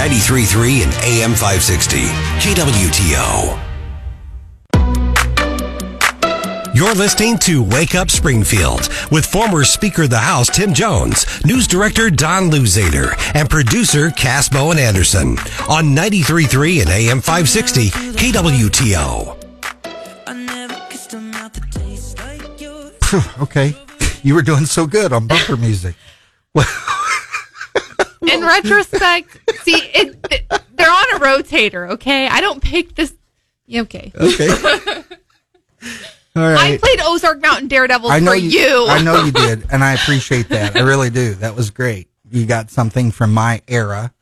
93.3 and AM 560. KWTO. You're listening to Wake Up Springfield with former Speaker of the House Tim Jones, News Director Don Luzader, and producer Cass Bowen Anderson on 93.3 and AM 560 KWTO. okay. You were doing so good on bumper music. In oh. retrospect, see, it, it, they're on a rotator, okay? I don't pick this. Okay. Okay. All right. I played Ozark Mountain Daredevil I know for you. I know you did, and I appreciate that. I really do. That was great. You got something from my era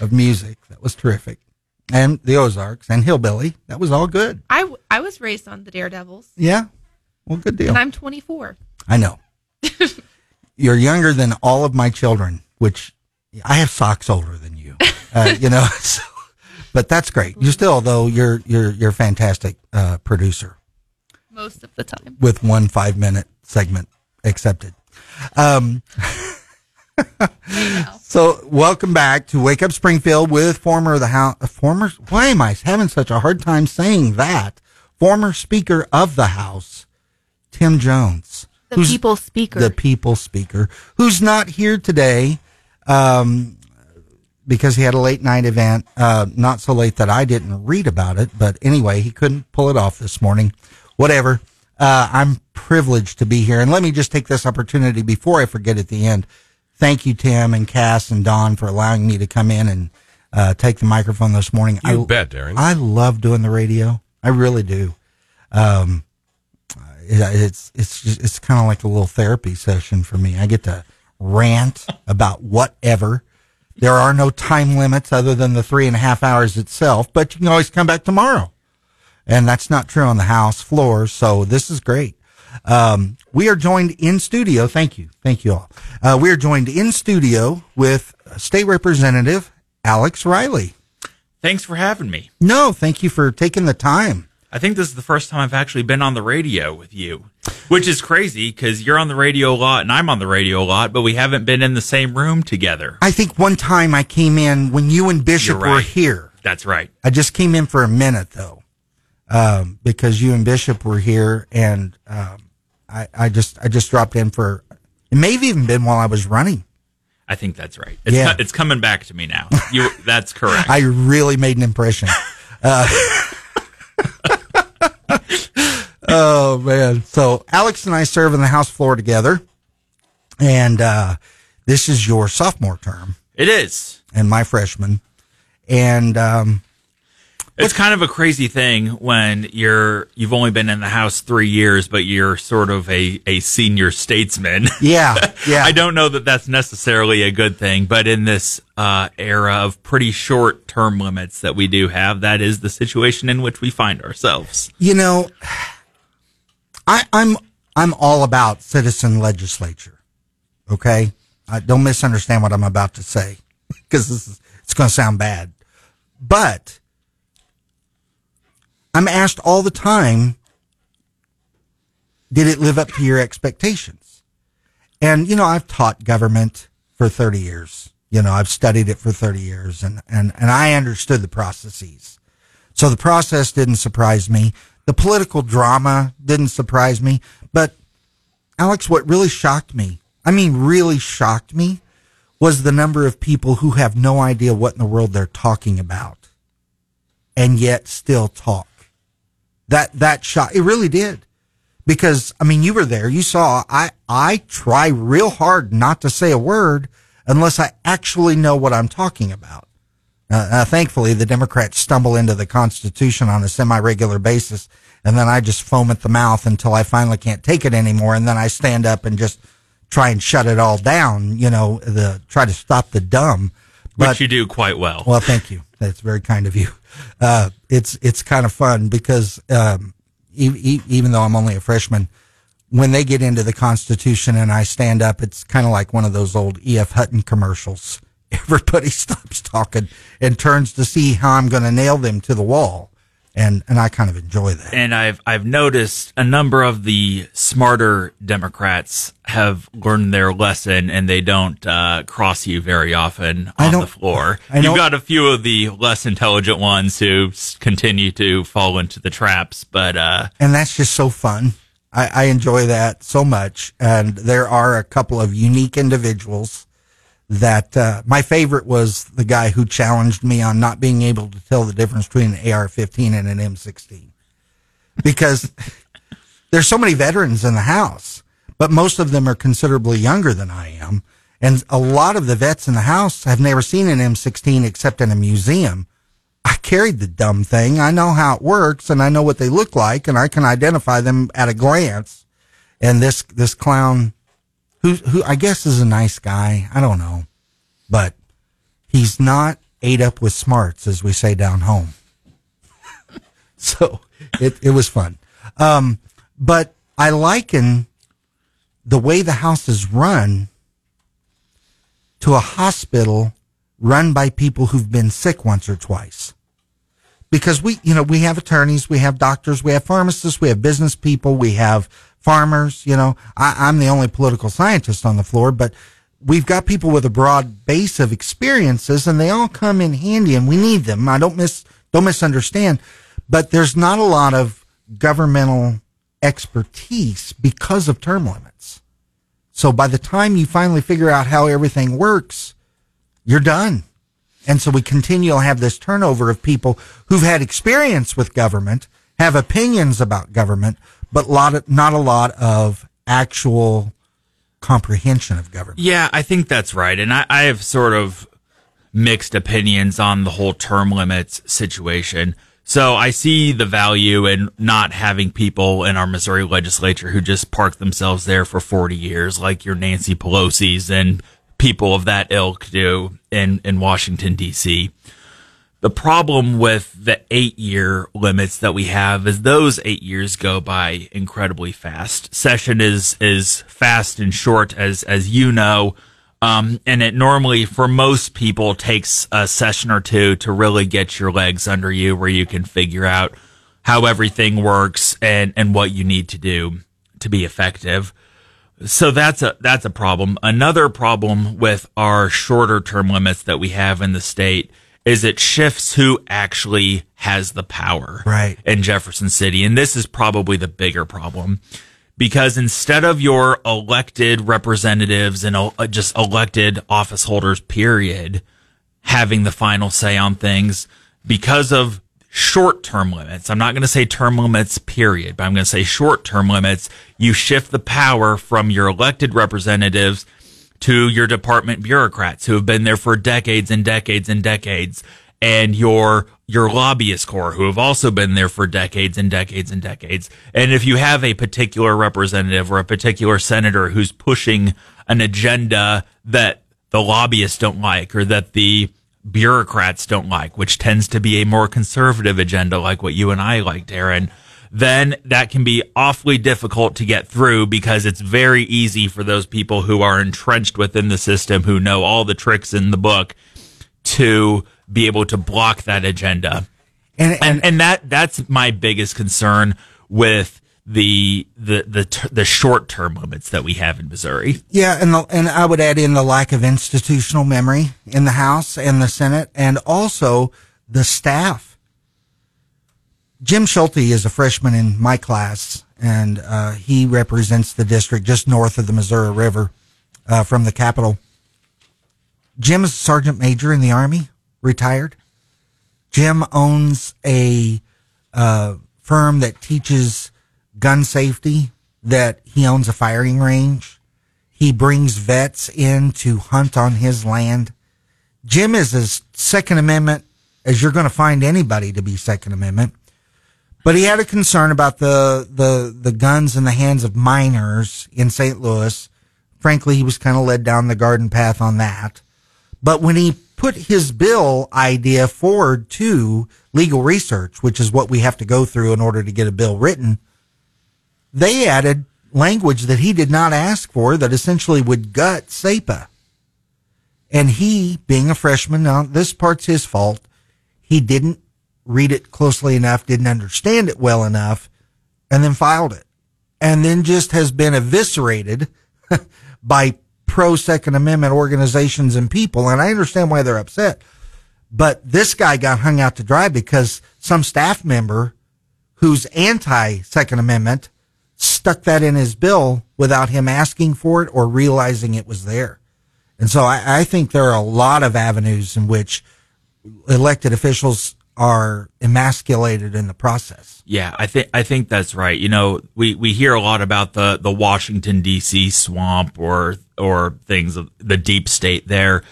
of music. That was terrific. And the Ozarks and Hillbilly. That was all good. I, I was raised on the Daredevils, Yeah. Well, good deal. and I'm 24. I know. You're younger than all of my children, which I have socks older than you. Uh, you know, so, but that's great. You still, though, you're you're you're a fantastic uh, producer Most of the time. with one five minute segment accepted. Um, so welcome back to Wake Up Springfield with former the house, former. Why am I having such a hard time saying that? Former Speaker of the House, Tim Jones. The people speaker. the people speaker, who's not here today um, because he had a late night event. Uh, not so late that I didn't read about it, but anyway, he couldn't pull it off this morning. Whatever. Uh, I'm privileged to be here. And let me just take this opportunity before I forget at the end. Thank you, Tim and Cass and Don, for allowing me to come in and uh, take the microphone this morning. You I, bet, Darin. I love doing the radio. I really do. Um, it- it's it's just, it's kind of like a little therapy session for me. I get to rant about whatever. There are no time limits other than the three and a half hours itself, but you can always come back tomorrow. And that's not true on the house floor. So this is great. Um, we are joined in studio. Thank you. Thank you all. Uh, we are joined in studio with State Representative Alex Riley. Thanks for having me. No, thank you for taking the time. I think this is the first time I've actually been on the radio with you, which is crazy because you're on the radio a lot and I'm on the radio a lot, but we haven't been in the same room together. I think one time I came in when you and Bishop right. were here. That's right. I just came in for a minute though, um, because you and Bishop were here, and um, I, I just I just dropped in for. It may have even been while I was running. I think that's right. It's, Yeah. co- it's coming back to me now. You, that's correct. I really made an impression. Uh, oh man! So Alex and I serve in the House floor together, and uh, this is your sophomore term it is. and my freshman, and um, It's kind of a crazy thing when you're you've only been in the house three years, but you're sort of a, a senior statesman. yeah, yeah. I don't know that that's necessarily a good thing, but in this uh, era of pretty short term limits that we do have, that is the situation in which we find ourselves. you know, I, I'm I'm all about citizen legislature. Okay, uh, don't misunderstand what I'm about to say because this is it's going to sound bad, but I'm asked all the time, did it live up to your expectations? And you know, I've taught government for 30 years. You know, I've studied it for 30 years, and and and I understood the processes. So the process didn't surprise me. The political drama didn't surprise me. But Alex, what really shocked me, I mean, really shocked me, was the number of people who have no idea what in the world they're talking about and yet still talk. That, that shock, it really did. Because, I mean, you were there, you saw, I, I try real hard not to say a word unless I actually know what I'm talking about. Uh, uh, thankfully, the Democrats stumble into the Constitution on a semi-regular basis, and then I just foam at the mouth until I finally can't take it anymore, and then I stand up and just try and shut it all down. You know, the try to stop the dumb. Which you do quite well. Well, thank you. That's very kind of you. Uh, it's it's kind of fun because um, e- e- even though I'm only a freshman, when they get into the Constitution and I stand up, it's kind of like one of those old E.F. Hutton commercials. Everybody stops talking and turns to see how I'm going to nail them to the wall. and and I kind of enjoy that. And I've I've noticed a number of the smarter Democrats have learned their lesson, and they don't uh, cross you very often on the floor. You've got a few of the less intelligent ones who continue to fall into the traps, but uh, and that's just so fun. I, I enjoy that so much. And there are a couple of unique individuals that uh, my favorite was the guy who challenged me on not being able to tell the difference between an AR-15 and an M16 because there's so many veterans in the house, but most of them are considerably younger than I am. And a lot of the vets in the house have never seen an M16 except in a museum. I carried the dumb thing. I know how it works and I know what they look like and I can identify them at a glance. And this, this clown who, who I guess is a nice guy. I don't know, but he's not ate up with smarts, as we say down home. so it, it was fun. Um, but I liken the way the house is run to a hospital run by people who've been sick once or twice. Because we, you know, we have attorneys, we have doctors, we have pharmacists, we have business people, we have farmers, you know, I, I'm the only political scientist on the floor, but we've got people with a broad base of experiences and they all come in handy and we need them. I don't miss, don't misunderstand, but there's not a lot of governmental expertise because of term limits. So by the time you finally figure out how everything works, you're done. And so we continue to have this turnover of people who've had experience with government, have opinions about government, but lot of, not a lot of actual comprehension of government. Yeah, I think that's right. And I, I have sort of mixed opinions on the whole term limits situation. So I see the value in not having people in our Missouri legislature who just park themselves there for 40 years, like your Nancy Pelosi's and people of that ilk do in, in Washington, D.C. The problem with the eight year limits that we have is those eight years go by incredibly fast. Session is, is fast and short as, as you know. Um, and it normally for most people takes a session or two to really get your legs under you where you can figure out how everything works and, and what you need to do to be effective. So that's a that's a problem. Another problem with our shorter term limits that we have in the state is it shifts who actually has the power Right. in Jefferson City. And this is probably the bigger problem because instead of your elected representatives and uh, just elected office holders, period, having the final say on things because of short term limits. I'm not going to say term limits, period, but I'm going to say short term limits. You shift the power from your elected representatives to your department bureaucrats who have been there for decades and decades and decades and your your lobbyist corps who have also been there for decades and decades and decades. And if you have a particular representative or a particular senator who's pushing an agenda that the lobbyists don't like or that the bureaucrats don't like, which tends to be a more conservative agenda like what you and I like, Darin, then that can be awfully difficult to get through because it's very easy for those people who are entrenched within the system, who know all the tricks in the book, to be able to block that agenda. And, and, And and that that's my biggest concern with the the the the short term limits that we have in Missouri. yeah, and the, and I would add in the lack of institutional memory in the House and the Senate, and also the staff. Jim Schulte is a freshman in my class, and uh, he represents the district just north of the Missouri River uh, from the capital. Jim is a sergeant major in the Army, retired. Jim owns a uh, firm that teaches gun safety, that he owns a firing range. He brings vets in to hunt on his land. Jim is as Second Amendment as you're going to find anybody to be Second Amendment. But he had a concern about the, the, the guns in the hands of minors in St. Louis. Frankly, he was kind of led down the garden path on that. But when he put his bill idea forward to legal research, which is what we have to go through in order to get a bill written, they added language that he did not ask for that essentially would gut SAPA. And he, being a freshman, now this part's his fault, he didn't read it closely enough, didn't understand it well enough, and then filed it. And then just has been eviscerated by pro Second Amendment organizations and people. And I understand why they're upset. But this guy got hung out to dry because some staff member who's anti Second Amendment stuck that in his bill without him asking for it or realizing it was there. And so I, I think there are a lot of avenues in which elected officials are emasculated in the process. Yeah, I think I think that's right. You know, we, we hear a lot about the, the Washington D.C. swamp or or things of the deep state there.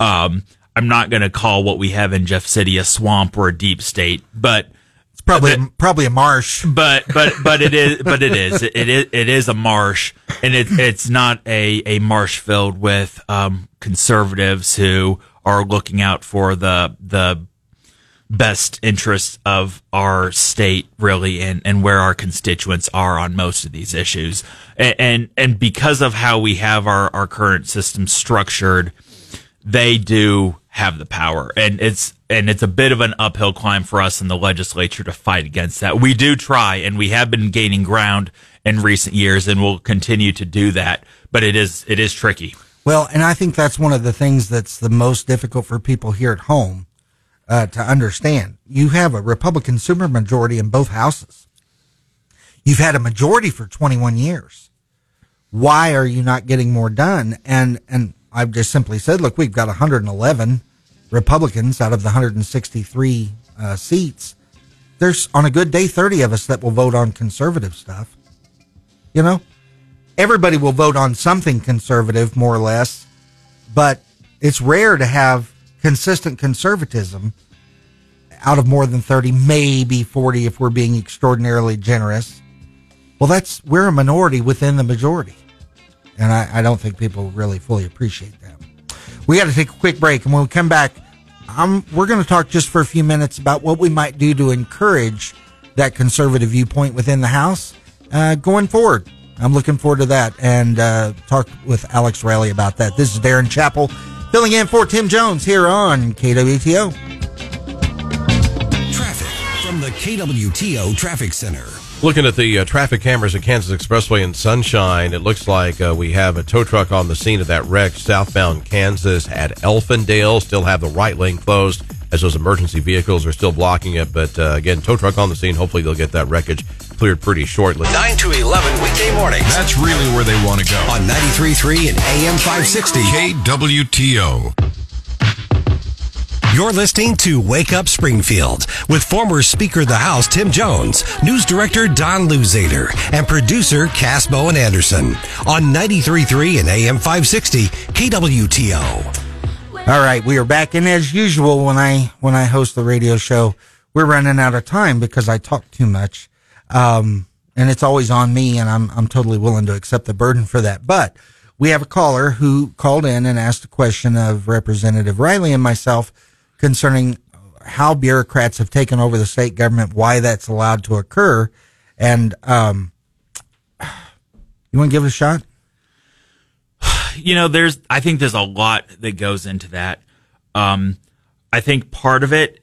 Um, I'm not going to call what we have in Jeff City a swamp or a deep state, but it's probably but, probably a marsh. But but but it is but it is it is it is a marsh, and it, it's not a a marsh filled with um, conservatives who are looking out for the the best interests of our state really and, and where our constituents are on most of these issues. And, and, and because of how we have our, our current system structured, they do have the power. And it's, and it's a bit of an uphill climb for us in the legislature to fight against that. We do try and we have been gaining ground in recent years and will continue to do that, but it is, it is tricky. Well, and I think that's one of the things that's the most difficult for people here at home uh, to understand. You have a Republican supermajority in both houses. You've had a majority for 21 years. Why are you not getting more done? And and I've just simply said, look, we've got 111 Republicans out of the 163 uh, seats. There's on a good day 30 of us that will vote on conservative stuff. You know, everybody will vote on something conservative, more or less, but it's rare to have consistent conservatism out of more than 30, maybe 40 if we're being extraordinarily generous. Well, that's, we're a minority within the majority. And I, I don't think people really fully appreciate that. We got to take a quick break. And when we come back, I'm, we're going to talk just for a few minutes about what we might do to encourage that conservative viewpoint within the House uh, going forward. I'm looking forward to that and uh, talk with Alex Riley about that. This is Darin Chappell Filling in for Tim Jones here on KWTO. Traffic from the KWTO Traffic Center. Looking at the uh, traffic cameras at Kansas Expressway in Sunshine, it looks like uh, we have a tow truck on the scene of that wreck southbound Kansas at Elfindale. Still have the right lane closed as those emergency vehicles are still blocking it. But uh, again, tow truck on the scene. Hopefully, they'll get that wreckage cleared pretty shortly. 9 to 11 weekday mornings. That's really where they want to go. On 93.3 and AM 560. KWTO. You're listening to Wake Up Springfield with former Speaker of the House Tim Jones, News Director Don Luzader, and producer Cass Bowen Anderson on 93.3 and AM 560 KWTO. All right, we are back, and as usual, when I when I host the radio show, we're running out of time because I talk too much. Um, and it's always on me, and I'm I'm totally willing to accept the burden for that. But we have a caller who called in and asked a question of Representative Riley and myself concerning how bureaucrats have taken over the state government, why that's allowed to occur, and um, you want to give it a shot? You know, there's I think there's a lot that goes into that. Um, I think part of it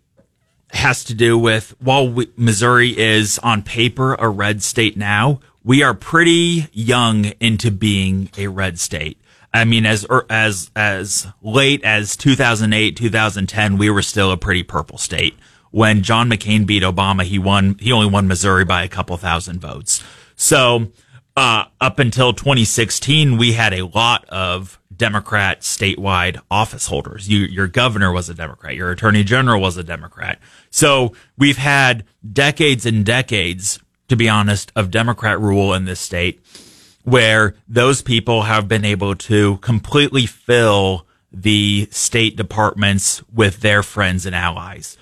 has to do with while we, Missouri is on paper a red state now, we are pretty young into being a red state. I mean, as er, as as late as 2008, 2010, we were still a pretty purple state. When John McCain beat Obama, he won. He only won Missouri by a couple thousand votes. So uh, up until 2016, we had a lot of Democrat statewide office holders. You, your governor was a Democrat. Your attorney general was a Democrat. So we've had decades and decades, to be honest, of Democrat rule in this state where those people have been able to completely fill the state departments with their friends and allies.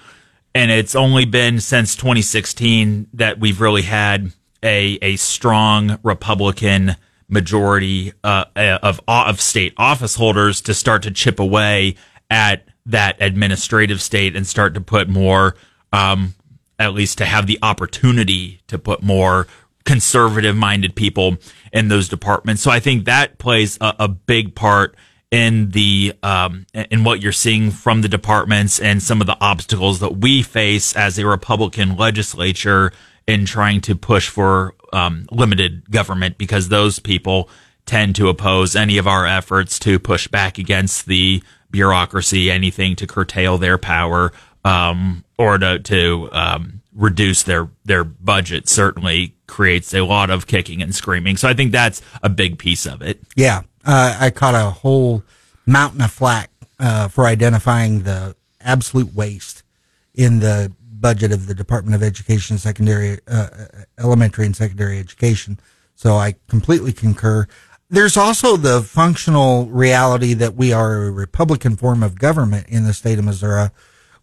And it's only been since 2016 that we've really had a, a strong Republican majority uh, uh, of of state office holders to start to chip away at that administrative state and start to put more, um, at least to have the opportunity to put more conservative minded people in those departments. So I think that plays a, a big part in the um, in what you're seeing from the departments and some of the obstacles that we face as a Republican legislature in trying to push for um, limited government because those people tend to oppose any of our efforts to push back against the bureaucracy, anything to curtail their power um, or to, to um, reduce their their budget. Certainly creates a lot of kicking and screaming. So I think that's a big piece of it. Yeah, uh, I caught a whole mountain of flack uh, for identifying the absolute waste in the budget of the Department of Education, secondary, uh, elementary, and secondary education. So I completely concur. There's also the functional reality that we are a Republican form of government in the state of Missouri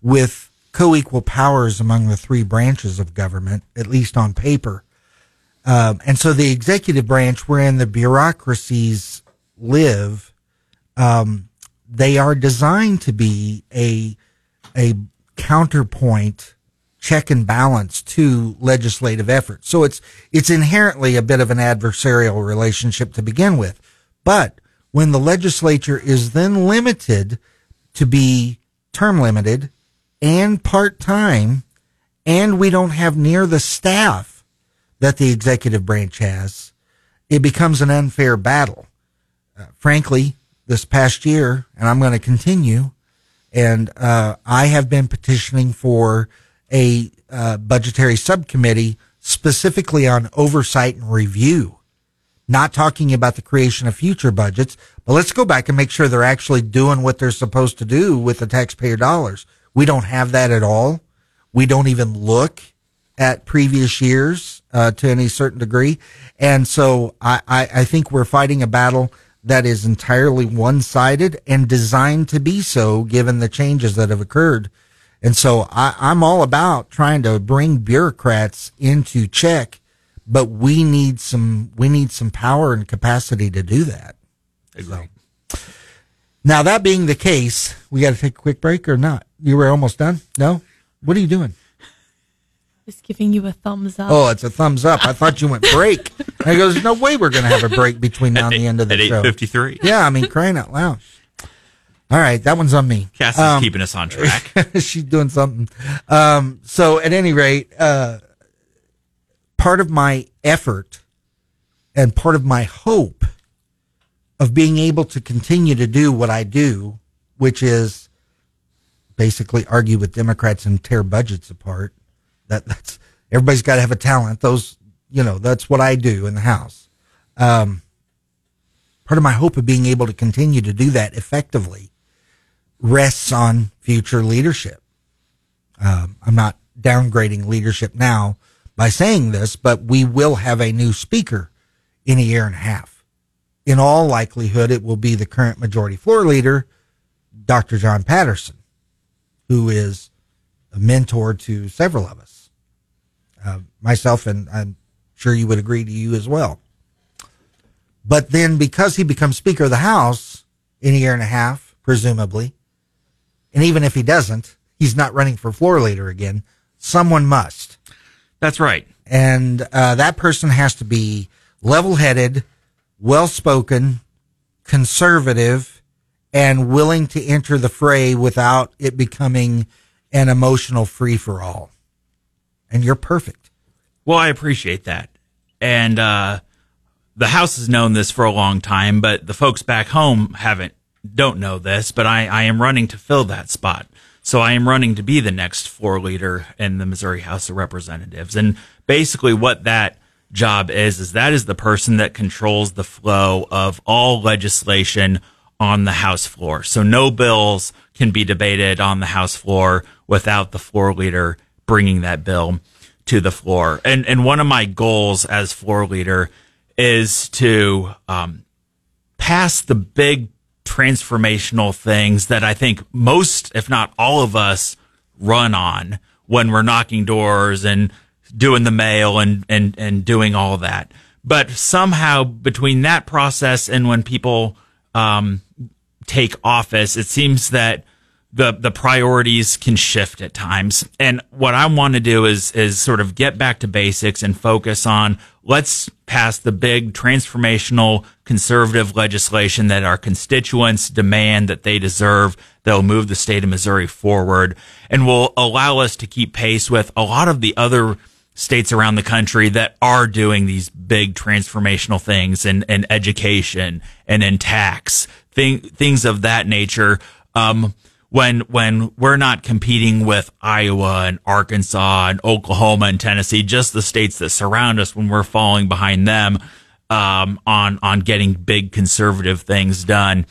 with co-equal powers among the three branches of government, at least on paper. Um, and so the executive branch, wherein the bureaucracies live, um, they are designed to be a a counterpoint check and balance to legislative efforts. So it's it's inherently a bit of an adversarial relationship to begin with. But when the legislature is then limited to be term limited and part time, and we don't have near the staff that the executive branch has, it becomes an unfair battle. Uh, frankly, this past year, and I'm going to continue, and uh, I have been petitioning for a uh, budgetary subcommittee specifically on oversight and review. Not talking about the creation of future budgets, but let's go back and make sure they're actually doing what they're supposed to do with the taxpayer dollars. We don't have that at all. We don't even look at previous years uh, to any certain degree. And so I, I, I think we're fighting a battle that is entirely one sided and designed to be so given the changes that have occurred. And so I, I'm all about trying to bring bureaucrats into check, but we need some, we need some power and capacity to do that. Agree. Now, that being the case, we got to take a quick break or not? You were almost done? No? What are you doing? Just giving you a thumbs up. Oh, it's a thumbs up. I thought you went break. And I goes, no way we're going to have a break between now and the end of the At show. 8.53. Yeah, I mean, crying out loud. All right, that one's on me. Cass is Um, keeping us on track. she's doing something. Um, so at any rate, uh, part of my effort and part of my hope of being able to continue to do what I do, which is basically argue with Democrats and tear budgets apart. That that's everybody's got to have a talent. Those, you know, that's what I do in the house. Um, part of my hope of being able to continue to do that effectively rests on future leadership. Um, I'm not downgrading leadership now by saying this, but we will have a new speaker in a year and a half. In all likelihood, it will be the current majority floor leader, Dr. John Patterson, who is a mentor to several of us, uh, myself, and I'm sure you would agree to you as well. But then because he becomes Speaker of the House in a year and a half, presumably, and even if he doesn't, he's not running for floor leader again. Someone must. That's right. And uh, that person has to be level headed, well spoken, conservative, and willing to enter the fray without it becoming an emotional free for all. And you're perfect. Well, I appreciate that. And uh, the house has known this for a long time, but the folks back home haven't don't know this. But I, I am running to fill that spot. So I am running to be the next floor leader in the Missouri House of Representatives. And basically what that job is, is that is the person that controls the flow of all legislation on the House floor. So no bills can be debated on the House floor without the floor leader bringing that bill to the floor. And and one of my goals as floor leader is to um, pass the big transformational things that I think most, if not all of us, run on when we're knocking doors and doing the mail and and and doing all that. But somehow between that process and when people um, take office, it seems that the the priorities can shift at times. And what I want to do is is sort of get back to basics and focus on let's pass the big transformational conservative legislation that our constituents demand that they deserve that'll move the state of Missouri forward and will allow us to keep pace with a lot of the other states around the country that are doing these big transformational things in, in education and in tax, thing, things of that nature. Um, when when we're not competing with Iowa and Arkansas and Oklahoma and Tennessee, just the states that surround us, when we're falling behind them um, on on getting big conservative things done,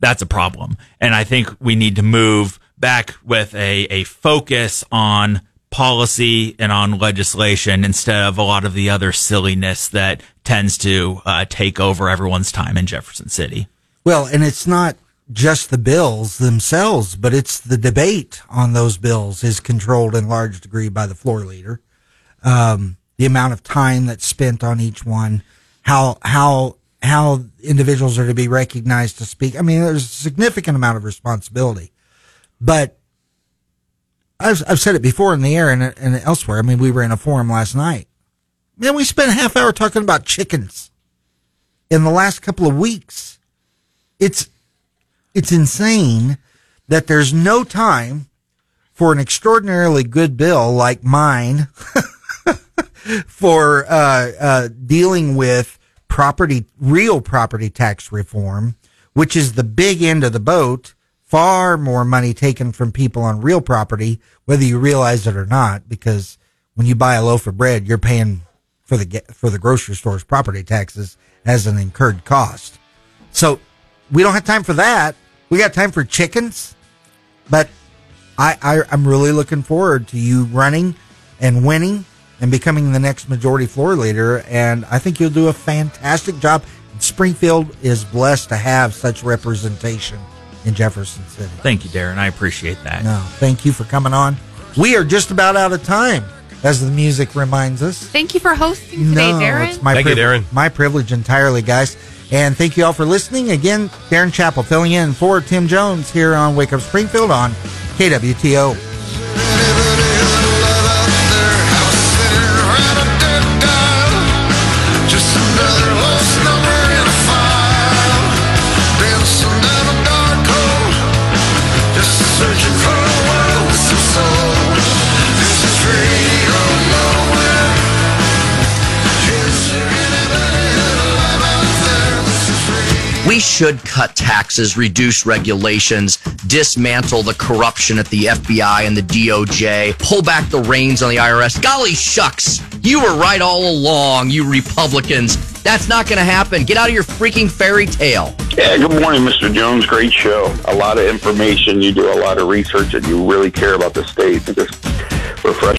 that's a problem. And I think we need to move back with a a focus on policy and on legislation instead of a lot of the other silliness that tends to uh, take over everyone's time in Jefferson City. Well, and it's not just the bills themselves, but it's the debate on those bills is controlled in large degree by the floor leader. Um, the amount of time that's spent on each one, how how how individuals are to be recognized to speak. I mean, there's a significant amount of responsibility, but I've I've said it before in the air and, and elsewhere. I mean, we were in a forum last night. Man, we spent a half hour talking about chickens in the last couple of weeks. It's it's insane that there's no time for an extraordinarily good bill like mine for uh, uh, dealing with property, real property tax reform, which is the big end of the boat. Far more money taken from people on real property, whether you realize it or not, because when you buy a loaf of bread, you're paying for the for the grocery store's property taxes as an incurred cost. So we don't have time for that. We got time for chickens, but I, I I'm really looking forward to you running and winning and becoming the next majority floor leader. And I think you'll do a fantastic job. Springfield is blessed to have such representation in Jefferson City. Thank you, Darin. I appreciate that. No, thank you for coming on. We are just about out of time, as the music reminds us. Thank you for hosting today, no, Darin. it's my Thank you, Darin. My privilege entirely, guys. And thank you all for listening. Again, Darin Chappell filling in for Tim Jones here on Wake Up Springfield on KWTO. Should cut taxes, reduce regulations, dismantle the corruption at the FBI and the DOJ, pull back the reins on the IRS. Golly shucks, you were right all along, you Republicans. That's not going to happen. Get out of your freaking fairy tale. Yeah, good morning, Mr. Jones. Great show. A lot of information. You do a lot of research and you really care about the state. Just refresh